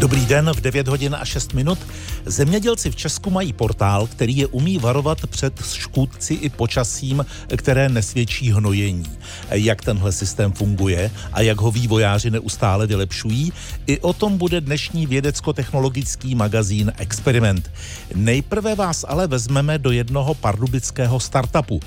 Dobrý den, v 9 hodin a 6 minut. Zemědělci v Česku mají portál, který je umí varovat před škůdci i počasím, které nesvědčí hnojení. Jak tenhle systém funguje a jak ho vývojáři neustále vylepšují, i o tom bude dnešní vědecko-technologický magazín Experiment. Nejprve vás ale vezmeme do jednoho pardubického startupu.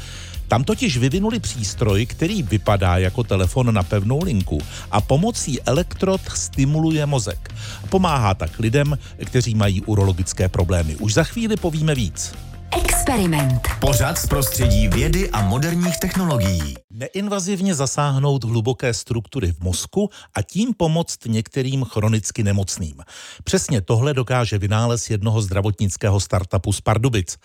Tam totiž vyvinuli přístroj, který vypadá jako telefon na pevnou linku a pomocí elektrod stimuluje mozek. Pomáhá tak lidem, kteří mají urologické problémy. Už za chvíli povíme víc. Experiment. Pořad z prostředí vědy a moderních technologií. Neinvazivně zasáhnout hluboké struktury v mozku a tím pomoct některým chronicky nemocným. Přesně tohle dokáže vynález jednoho zdravotnického startupu z Pardubic.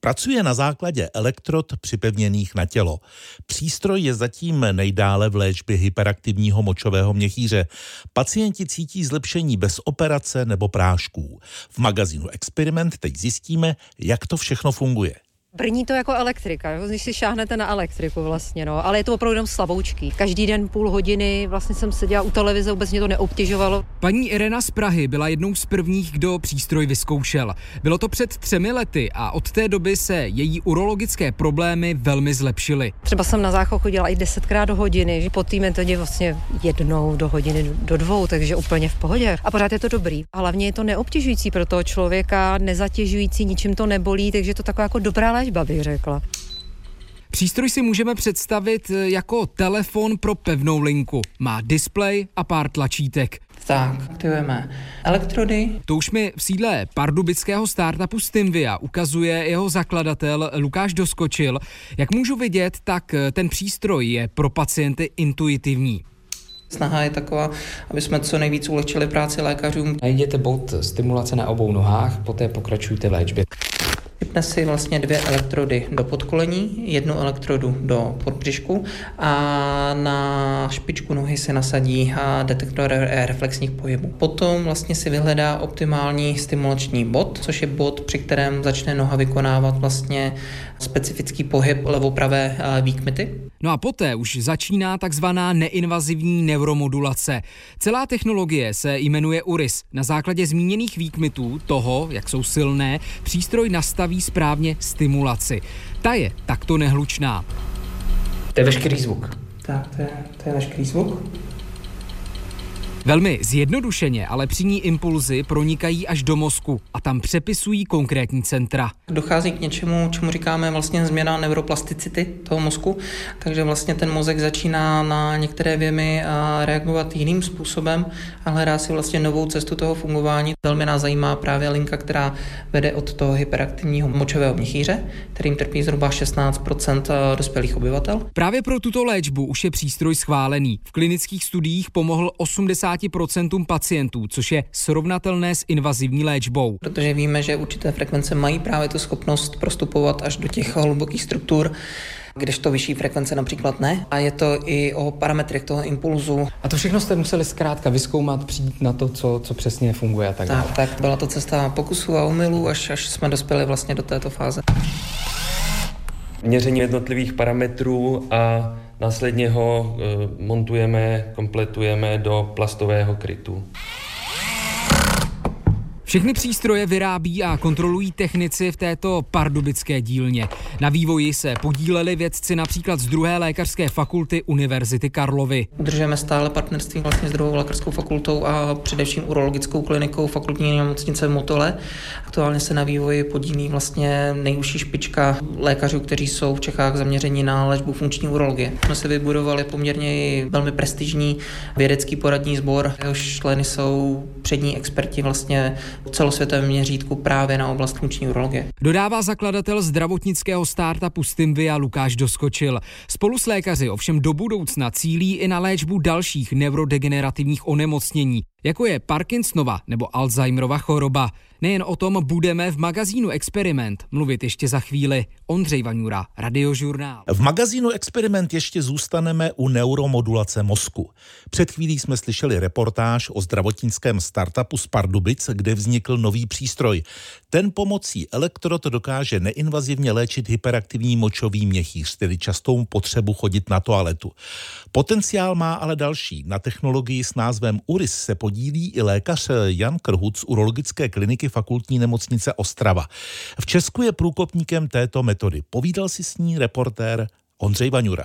Pracuje na základě elektrod připevněných na tělo. Přístroj je zatím nejdále v léčbě hyperaktivního močového měchýře. Pacienti cítí zlepšení bez operace nebo prášků. V magazínu Experiment teď zjistíme, jak to všechno funguje. Brní to jako elektrika, jo? když si šáhnete na elektriku vlastně, no. ale je to opravdu jenom slaboučký. Každý den půl hodiny vlastně jsem seděla u televize, vůbec mě to neobtěžovalo. Paní Irena z Prahy byla jednou z prvních, kdo přístroj vyzkoušel. Bylo to před třemi lety a od té doby se její urologické problémy velmi zlepšily. Třeba jsem na záchod chodila i desetkrát do hodiny, že po té metodě vlastně jednou do hodiny, do dvou, takže úplně v pohodě. A pořád je to dobrý. A hlavně je to neobtěžující pro toho člověka, nezatěžující, ničím to nebolí, takže je to taková jako dobrá léčba, bych řekla. Přístroj si můžeme představit eh, jako telefon pro pevnou linku. Má displej a pár tlačítek. Tak, aktivujeme elektrody. To už mi v sídle pardubického startupu Stimvia ukazuje jeho zakladatel Lukáš Doskočil. Jak můžu vidět, tak eh, ten přístroj je pro pacienty intuitivní. Snaha je taková, aby jsme co nejvíc ulehčili práci lékařům. Najděte bod stimulace na obou nohách, poté pokračujte v léčbě. Vypne si vlastně dvě elektrody do podkolení, jednu elektrodu do podbřišku a na špičku nohy se nasadí detektor reflexních pohybů. Potom vlastně si vyhledá optimální stimulační bod, což je bod, při kterém začne noha vykonávat vlastně specifický pohyb levopravé výkmity. No a poté už začíná takzvaná neinvazivní neuromodulace. Celá technologie se jmenuje URIS. Na základě zmíněných výkmitů toho, jak jsou silné, přístroj nastaví správně stimulaci. Ta je takto nehlučná. To je veškerý zvuk. Tak, to je, to je veškerý zvuk. Velmi zjednodušeně, ale při ní impulzy pronikají až do mozku a tam přepisují konkrétní centra. Dochází k něčemu, čemu říkáme vlastně změna neuroplasticity toho mozku, takže vlastně ten mozek začíná na některé věmy reagovat jiným způsobem a hledá si vlastně novou cestu toho fungování. Velmi nás zajímá právě linka, která vede od toho hyperaktivního močového měchýře, kterým trpí zhruba 16% dospělých obyvatel. Právě pro tuto léčbu už je přístroj schválený. V klinických studiích pomohl 80 50% pacientů, což je srovnatelné s invazivní léčbou. Protože víme, že určité frekvence mají právě tu schopnost prostupovat až do těch hlubokých struktur, kdežto vyšší frekvence například ne. A je to i o parametrech toho impulzu. A to všechno jste museli zkrátka vyskoumat, přijít na to, co, co přesně funguje a tak dále. Tak, tak byla to cesta pokusů a omylů, až, až jsme dospěli vlastně do této fáze. Měření jednotlivých parametrů a Následně ho eh, montujeme, kompletujeme do plastového krytu. Všechny přístroje vyrábí a kontrolují technici v této pardubické dílně. Na vývoji se podíleli vědci například z druhé lékařské fakulty Univerzity Karlovy. Udržujeme stále partnerství vlastně s druhou lékařskou fakultou a především urologickou klinikou fakultní nemocnice v Motole. Aktuálně se na vývoji podílí vlastně nejužší špička lékařů, kteří jsou v Čechách zaměření na léčbu funkční urologie. Jsme si vybudovali poměrně velmi prestižní vědecký poradní sbor, jehož členy jsou přední experti vlastně celosvětovém měřítku právě na oblast funkční urologie. Dodává zakladatel zdravotnického startupu Stimvia Lukáš Doskočil. Spolu s lékaři ovšem do budoucna cílí i na léčbu dalších neurodegenerativních onemocnění, jako je Parkinsonova nebo Alzheimerova choroba. Nejen o tom budeme v magazínu Experiment mluvit ještě za chvíli. Ondřej Vaňura, Radiožurnál. V magazínu Experiment ještě zůstaneme u neuromodulace mozku. Před chvílí jsme slyšeli reportáž o zdravotnickém startupu z Pardubic, kde vznikl nový přístroj. Ten pomocí elektrod dokáže neinvazivně léčit hyperaktivní močový měchýř, tedy častou potřebu chodit na toaletu. Potenciál má ale další. Na technologii s názvem URIS se podílí i lékař Jan Krhuc z urologické kliniky fakultní nemocnice Ostrava. V Česku je průkopníkem této metody. Povídal si s ní reportér Ondřej Vaňura.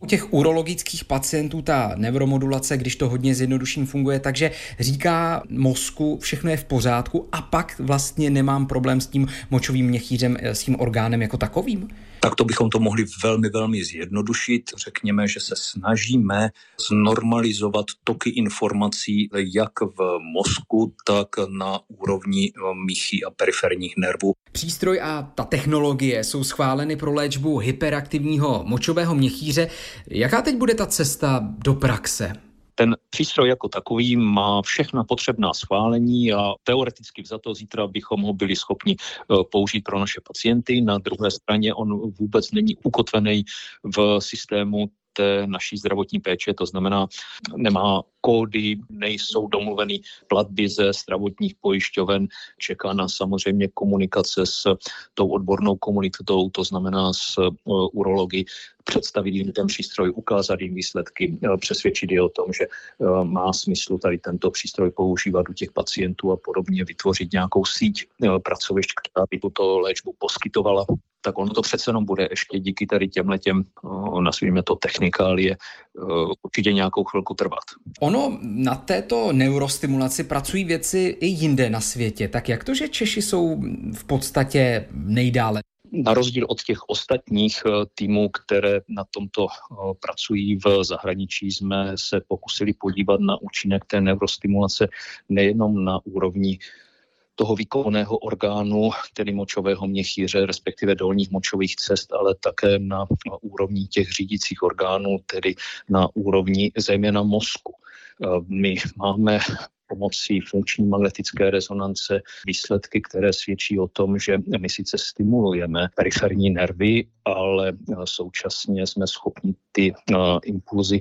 U těch urologických pacientů ta neuromodulace, když to hodně zjednoduším, funguje takže říká mozku, všechno je v pořádku a pak vlastně nemám problém s tím močovým měchýřem, s tím orgánem jako takovým? Tak to bychom to mohli velmi, velmi zjednodušit. Řekněme, že se snažíme znormalizovat toky informací jak v mozku, tak na úrovni míchy a periferních nervů. Přístroj a ta technologie jsou schváleny pro léčbu hyperaktivního močového měchýře. Jaká teď bude ta cesta do praxe? Ten přístroj jako takový má všechna potřebná schválení a teoreticky to zítra bychom ho byli schopni eh, použít pro naše pacienty. Na druhé straně on vůbec není ukotvený v systému té naší zdravotní péče, to znamená, nemá kódy, nejsou domluveny platby ze zdravotních pojišťoven, čeká nás samozřejmě komunikace s tou odbornou komunitou, to znamená s uh, urology, představit jim ten přístroj, ukázat jim výsledky, uh, přesvědčit je o tom, že uh, má smysl tady tento přístroj používat u těch pacientů a podobně, vytvořit nějakou síť pracovišť, která by tuto léčbu poskytovala tak ono to přece jenom bude ještě díky tady těmhle těm, nazvíme to technikálie, určitě nějakou chvilku trvat. Ono na této neurostimulaci pracují věci i jinde na světě, tak jak to, že Češi jsou v podstatě nejdále? Na rozdíl od těch ostatních e, týmů, které na tomto e, pracují v zahraničí, jsme se pokusili podívat na účinek té neurostimulace nejenom na úrovni toho výkonného orgánu, tedy močového měchýře, respektive dolních močových cest, ale také na, na úrovni těch řídících orgánů, tedy na úrovni zejména mozku. E, my máme pomocí funkční magnetické rezonance výsledky, které svědčí o tom, že my sice stimulujeme periferní nervy, ale současně jsme schopni ty impulzy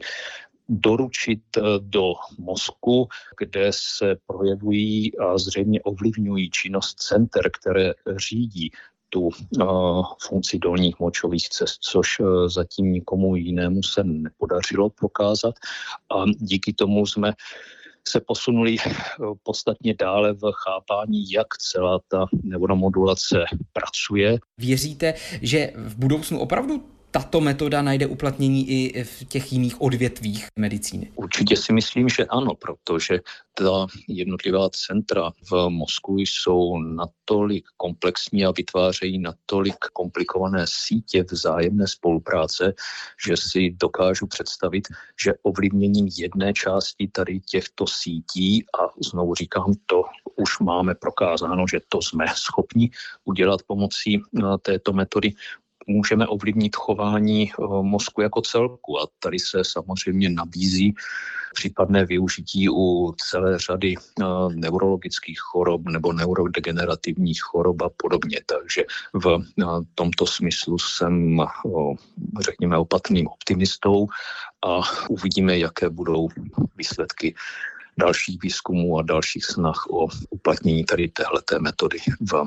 doručit eh, do mozku, kde se projevují a zřejmě ovlivňují činnost center, které řídí tu uh, funkci dolních močových cest, což uh, zatím nikomu jinému se nepodařilo prokázat. A díky tomu jsme se posunuli podstatně dále v chápání, jak celá ta neuromodulace pracuje. Věříte, že v budoucnu opravdu tato metoda najde uplatnění i v těch jiných odvětvích medicíny? Určitě si myslím, že ano, protože ta jednotlivá centra v mozku jsou natolik komplexní a vytvářejí natolik komplikované sítě vzájemné spolupráce, že si dokážu představit, že ovlivněním jedné části tady těchto sítí, a znovu říkám, to už máme prokázáno, že to jsme schopni udělat pomocí eh, této metody, můžeme ovlivnit chování eh, mozku jako celku. A tady se samozřejmě nabízí případné využití u celé řady eh, neurologických chorob nebo neurodegenerativních chorob a podobně. Takže v eh, tomto smyslu jsem, řekněme, opatrným optimistou a uvidíme, jaké budou výsledky dalších výzkumů a dalších snah o uplatnění tady téhleté metody v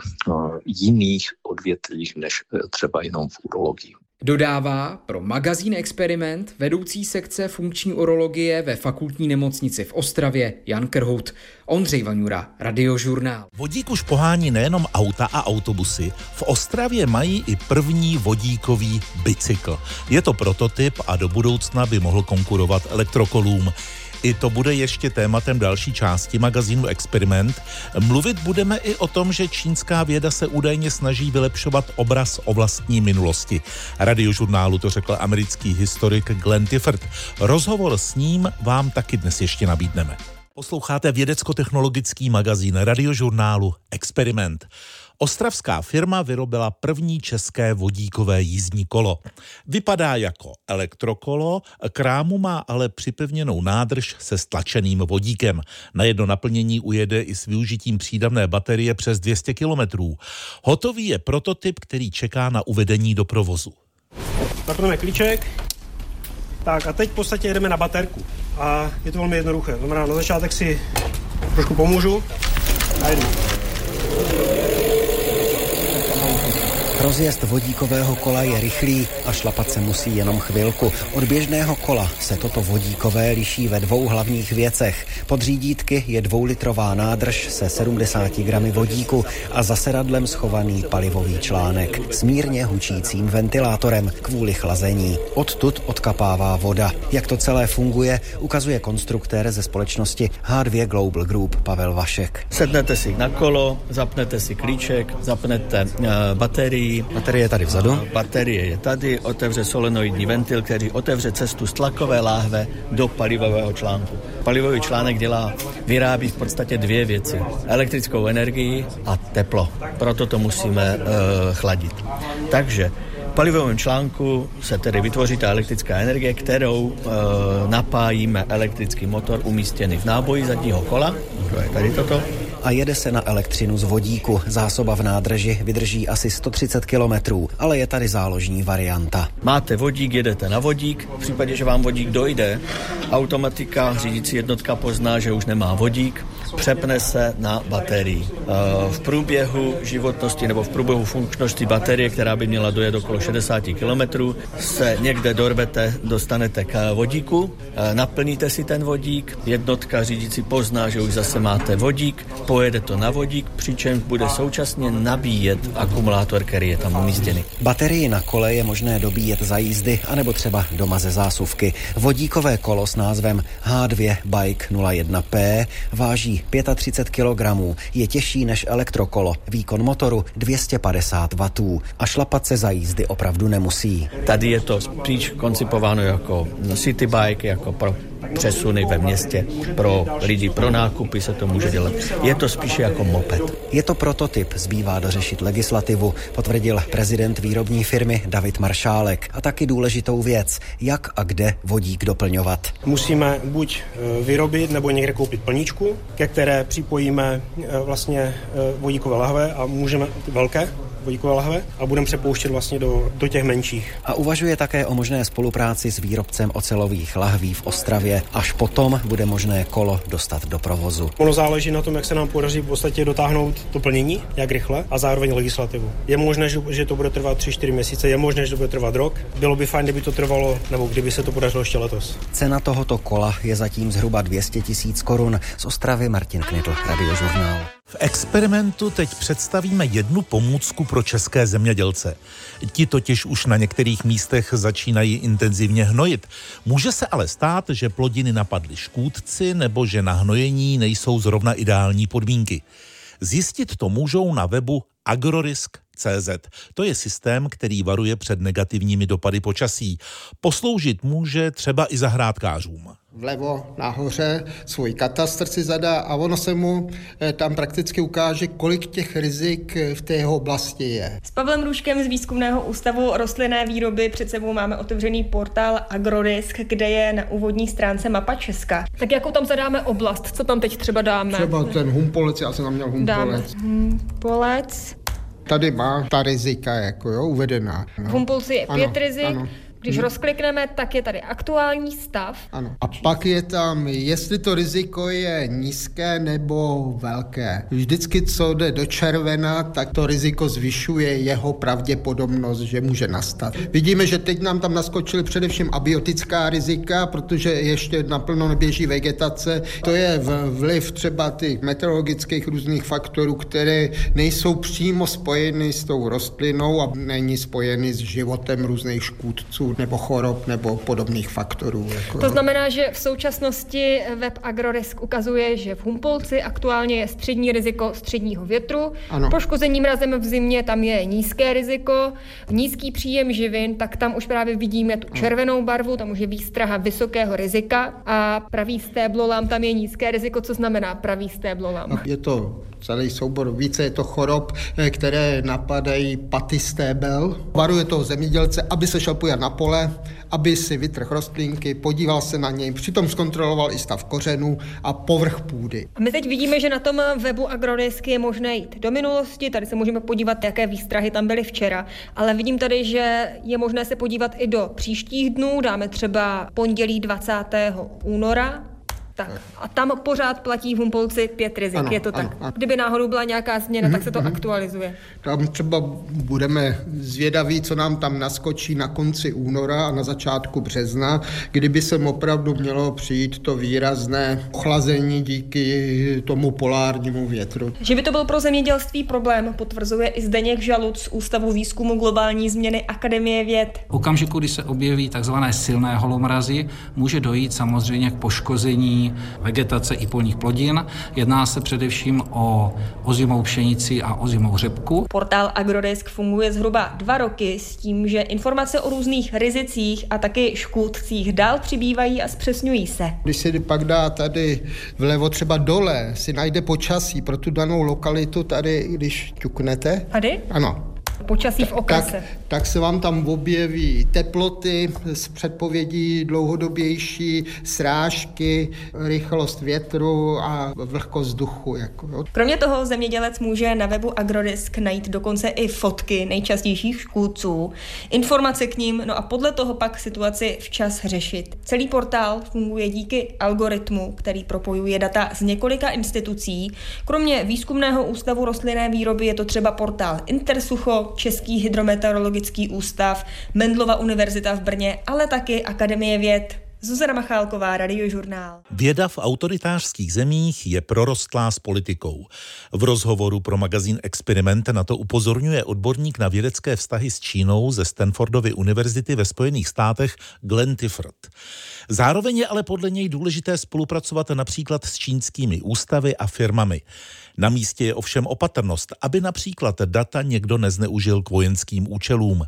jiných odvětvích než e, třeba jenom v urologii. Dodává pro magazín Experiment vedoucí sekce funkční urologie ve fakultní nemocnici v Ostravě Jan Krhout. Ondřej Vaňura, Radiožurnál. Vodík už pohání nejenom auta a autobusy. V Ostravě mají i první vodíkový bicykl. Je to prototyp a do budoucna by mohl konkurovat elektrokolům. I to bude ještě tématem další části magazínu Experiment. Mluvit budeme i o tom, že čínská věda se údajně snaží vylepšovat obraz o vlastní minulosti. Radiožurnálu to řekl americký historik Glenn Tifford. Rozhovor s ním vám taky dnes ještě nabídneme. Posloucháte vědecko-technologický magazín radiožurnálu Experiment. Ostravská firma vyrobila první české vodíkové jízdní kolo. Vypadá jako elektrokolo, k rámu má ale připevněnou nádrž se stlačeným vodíkem. Na jedno naplnění ujede i s využitím přídavné baterie přes 200 kilometrů. Hotový je prototyp, který čeká na uvedení do provozu. Zapneme klíček. Tak a teď v podstatě jedeme na baterku. A je to velmi jednoduché. Znamená, na začátek si trošku pomůžu a Rozjezd vodíkového kola je rychlý a šlapat se musí jenom chvilku. Od běžného kola se toto vodíkové liší ve dvou hlavních věcech. Pod řídítky je dvoulitrová nádrž se 70 gramy vodíku a za sedadlem schovaný palivový článek s mírně hučícím ventilátorem kvůli chlazení. Odtud odkapává voda. Jak to celé funguje, ukazuje konstruktér ze společnosti H2 Global Group Pavel Vašek. Sednete si na kolo, zapnete si klíček, zapnete uh, baterii. Baterie je tady vzadu? Uh, baterie je tady, otevře solenoidní ventil, který otevře cestu z tlakové láhve do palivového článku. Palivový článek dělá, vyrábí v podstatě dvě věci. Elektrickou energii a teplo. Proto to musíme uh, chladit. Takže palivovém článku se tedy vytvoří ta elektrická energie, kterou e, napájíme elektrický motor umístěný v náboji zadního kola. To je tady toto a jede se na elektřinu z vodíku. Zásoba v nádrži vydrží asi 130 kilometrů, ale je tady záložní varianta. Máte vodík, jedete na vodík. V případě, že vám vodík dojde, automatika, řídící jednotka pozná, že už nemá vodík, přepne se na baterii. Eh, v průběhu životnosti nebo v průběhu funkčnosti baterie, která by měla dojet okolo 60 km, se někde dorvete, dostanete k vodíku, eh, naplníte si ten vodík, jednotka řídící pozná, že už zase máte vodík, pojede to na vodík, přičemž bude současně nabíjet akumulátor, který je tam umístěný. Baterii na kole je možné dobíjet za jízdy, anebo třeba doma ze zásuvky. Vodíkové kolo s názvem H2 Bike 01P váží 35 kg, je těžší než elektrokolo, výkon motoru 250 W a šlapat se za jízdy opravdu nemusí. Tady je to spíš koncipováno jako city bike, jako pro přesuny ve městě pro lidi, pro nákupy se to může dělat. Je to spíše jako moped. Je to prototyp, zbývá dořešit legislativu, potvrdil prezident výrobní firmy David Maršálek. A taky důležitou věc, jak a kde vodík doplňovat. Musíme buď e, vyrobit nebo někde koupit plníčku, ke které připojíme e, vlastně e, vodíkové lahve a můžeme velké vodíkové lahve a budeme přepouštět vlastně do, do těch menších. A uvažuje také o možné spolupráci s výrobcem ocelových lahví v Ostravě. Až potom bude možné kolo dostat do provozu. Ono záleží na tom, jak se nám podaří v podstatě dotáhnout to plnění, jak rychle a zároveň legislativu. Je možné, že, to bude trvat 3-4 měsíce, je možné, že to bude trvat rok. Bylo by fajn, kdyby to trvalo, nebo kdyby se to podařilo ještě letos. Cena tohoto kola je zatím zhruba 200 tisíc korun. Z Ostravy Martin Knitl, Radiožurnál. V experimentu teď představíme jednu pomůcku pro české zemědělce. Ti totiž už na některých místech začínají intenzivně hnojit. Může se ale stát, že plodiny napadly škůdci nebo že na hnojení nejsou zrovna ideální podmínky. Zjistit to můžou na webu agrorisk.cz. To je systém, který varuje před negativními dopady počasí. Posloužit může třeba i zahrádkářům vlevo nahoře svůj katastr si zadá a ono se mu eh, tam prakticky ukáže, kolik těch rizik eh, v té jeho oblasti je. S Pavlem Růžkem z Výzkumného ústavu rostlinné výroby před sebou máme otevřený portál Agrorisk, kde je na úvodní stránce mapa Česka. Tak jakou tam zadáme oblast? Co tam teď třeba dáme? Třeba ten humpolec, já jsem tam měl humpolec. Dáme humpolec. Tady má ta rizika jako jo, uvedená. No. Humpolci je pět ano, rizik. Ano. Když hmm. rozklikneme, tak je tady aktuální stav. Ano. A pak je tam, jestli to riziko je nízké nebo velké. Vždycky, co jde do červena, tak to riziko zvyšuje jeho pravděpodobnost, že může nastat. Vidíme, že teď nám tam naskočily především abiotická rizika, protože ještě naplno neběží vegetace. To je vliv třeba těch meteorologických různých faktorů, které nejsou přímo spojeny s tou rostlinou a není spojeny s životem různých škůdců nebo chorob nebo podobných faktorů. Jako... To znamená, že v současnosti web Agrorisk ukazuje, že v Humpolci aktuálně je střední riziko středního větru. Ano. Poškození mrazem v zimě tam je nízké riziko. Nízký příjem živin, tak tam už právě vidíme tu červenou barvu, tam už je výstraha vysokého rizika a pravý stéblolam tam je nízké riziko. Co znamená pravý stéblolam? Je to celý soubor, více je to chorob, eh, které napadají paty stébel. Varuje toho zemědělce, aby se šel pojat na pole, aby si vytrh rostlinky, podíval se na něj, přitom zkontroloval i stav kořenů a povrch půdy. A my teď vidíme, že na tom webu Agrorisky je možné jít do minulosti, tady se můžeme podívat, jaké výstrahy tam byly včera, ale vidím tady, že je možné se podívat i do příštích dnů, dáme třeba pondělí 20. února, Tak a tam pořád platí v Humpolci pět rizik, ano, je to tak. Ano, ano. Kdyby náhodou byla nějaká změna, mm-hmm, tak se to mm-hmm. aktualizuje. Tam třeba budeme zvědaví, co nám tam naskočí na konci února a na začátku března, kdyby se opravdu mělo přijít to výrazné ochlazení díky tomu polárnímu větru. Že by to byl pro zemědělství problém, potvrzuje i Zdeněk Žaluc z Ústavu výzkumu globální změny Akademie věd. V okamžiku, kdy se objeví takzvané silné holomrazy, může dojít samozřejmě k poškození vegetace i polních plodin. Jedná se především o ozimou pšenici a ozimou řepku. Portál Agrodesk funguje zhruba dva roky s tím, že informace o různých rizicích a taky škůdcích dál přibývají a zpřesňují se. Když si pak dá tady vlevo třeba dole, si najde počasí pro tu danou lokalitu tady, když ťuknete. Tady? Ano počasí v okrese. Tak, tak se vám tam objeví teploty s předpovědí dlouhodobější, srážky, rychlost větru a vlhkost vzduchu. Jako, Kromě toho zemědělec může na webu Agrodisk najít dokonce i fotky nejčastějších škůdců, informace k ním, no a podle toho pak situaci včas řešit. Celý portál funguje díky algoritmu, který propojuje data z několika institucí. Kromě výzkumného ústavu rostlinné výroby je to třeba portál Intersucho, Český hydrometeorologický ústav, Mendlova univerzita v Brně, ale taky Akademie věd. Zuzana Machálková, Radiožurnál. Věda v autoritářských zemích je prorostlá s politikou. V rozhovoru pro magazín Experiment na to upozorňuje odborník na vědecké vztahy s Čínou ze Stanfordovy univerzity ve Spojených státech Glenn Tifford. Zároveň je ale podle něj důležité spolupracovat například s čínskými ústavy a firmami. Na místě je ovšem opatrnost, aby například data někdo nezneužil k vojenským účelům.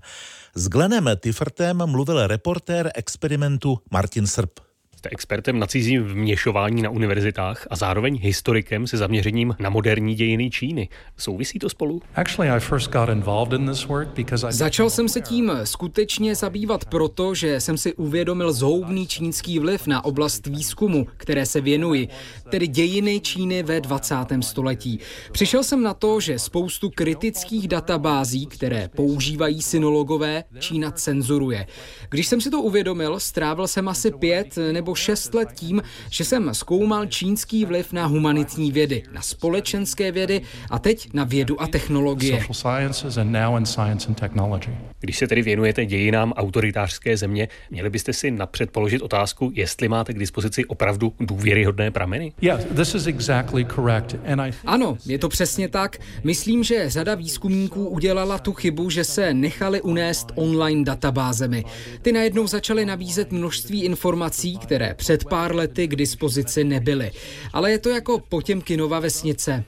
S Glenem Tiffertem mluvil reportér experimentu Martin Srb. Jste expertem na cizí vměšování na univerzitách a zároveň historikem se zaměřením na moderní dějiny Číny. Souvisí to spolu? Začal jsem se tím skutečně zabývat proto, že jsem si uvědomil zhoubný čínský vliv na oblast výzkumu, které se věnuji, tedy dějiny Číny ve 20. století. Přišel jsem na to, že spoustu kritických databází, které používají synologové, Čína cenzuruje. Když jsem si to uvědomil, strávil jsem asi pět nebo nebo šest let tím, že jsem zkoumal čínský vliv na humanitní vědy, na společenské vědy a teď na vědu a technologie. Když se tedy věnujete dějinám autoritářské země, měli byste si napřed položit otázku, jestli máte k dispozici opravdu důvěryhodné prameny? Ano, je to přesně tak. Myslím, že řada výzkumníků udělala tu chybu, že se nechali unést online databázemi. Ty najednou začaly nabízet množství informací, které které před pár lety k dispozici nebyly. Ale je to jako Potěmkinova vesnice.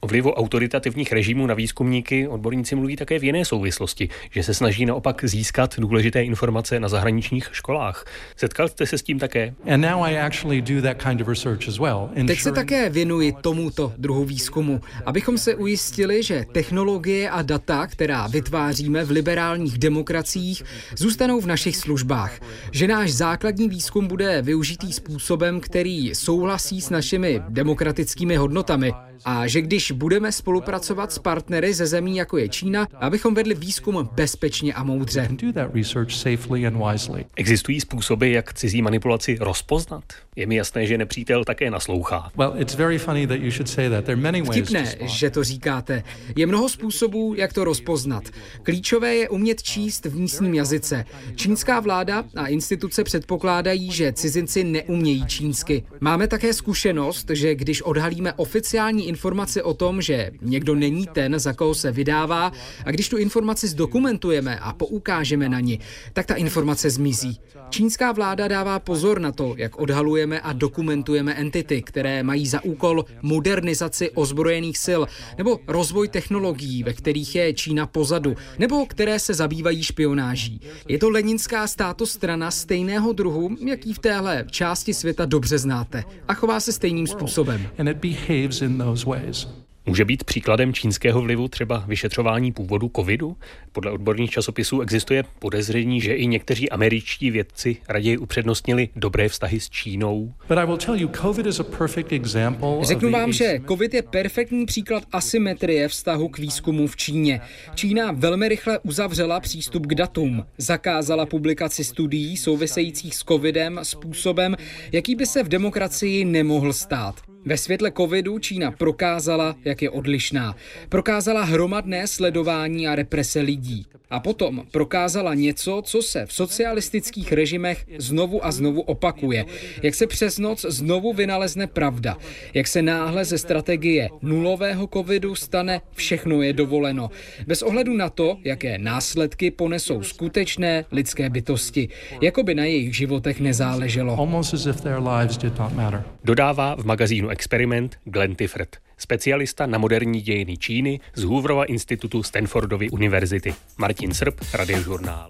O vlivu autoritativních režimů na výzkumníky odborníci mluví také v jiné souvislosti, že se snaží naopak získat důležité informace na zahraničních školách. Setkal jste se s tím také? Teď se také věnuji tomuto druhu výzkumu, abychom se ujistili, že technologie a data, která vytváříme v liberálních demokraciích, zůstanou v našich službách. Že náš základní výzkum bude využitý způsobem, který souhlasí s našimi demokratickými demokratickými hodnotami a že když budeme spolupracovat s partnery ze zemí jako je Čína, abychom vedli výzkum bezpečně a moudře. Existují způsoby, jak cizí manipulaci rozpoznat? Je mi jasné, že nepřítel také naslouchá. Vtipné, že to říkáte. Je mnoho způsobů, jak to rozpoznat. Klíčové je umět číst v místním jazyce. Čínská vláda a instituce předpokládají, že cizinci neumějí čínsky. Máme také zkušenost, že když odhalíme oficiální informaci o tom, že někdo není ten, za koho se vydává, a když tu informaci zdokumentujeme a poukážeme na ní, tak ta informace zmizí. Čínská vláda dává pozor na to, jak odhalujeme a dokumentujeme entity, které mají za úkol modernizaci ozbrojených sil nebo rozvoj technologií, ve kterých je Čína pozadu, nebo které se zabývají špionáží. Je to leninská státostrana stejného druhu, jaký v téhle části světa dobře znáte a chová se stejným způsobem. Může být příkladem čínského vlivu třeba vyšetřování původu covidu? Podle odborných časopisů existuje podezření, že i někteří američtí vědci raději upřednostnili dobré vztahy s Čínou. Řeknu vám, že COVID je perfektní příklad asymetrie vztahu k výzkumu v Číně. Čína velmi rychle uzavřela přístup k datům, zakázala publikaci studií souvisejících s covidem způsobem, jaký by se v demokracii nemohl stát. Ve světle covidu Čína prokázala, jak je odlišná. Prokázala hromadné sledování a represe lidí. A potom prokázala něco, co se v socialistických režimech znovu a znovu opakuje. Jak se přes noc znovu vynalezne pravda. Jak se náhle ze strategie nulového covidu stane všechno je dovoleno. Bez ohledu na to, jaké následky ponesou skutečné lidské bytosti. Jako by na jejich životech nezáleželo. Dodává v magazínu Experiment Glenn Tiffert specialista na moderní dějiny Číny z Hooverova institutu Stanfordovy univerzity. Martin Srb, Radiožurnál.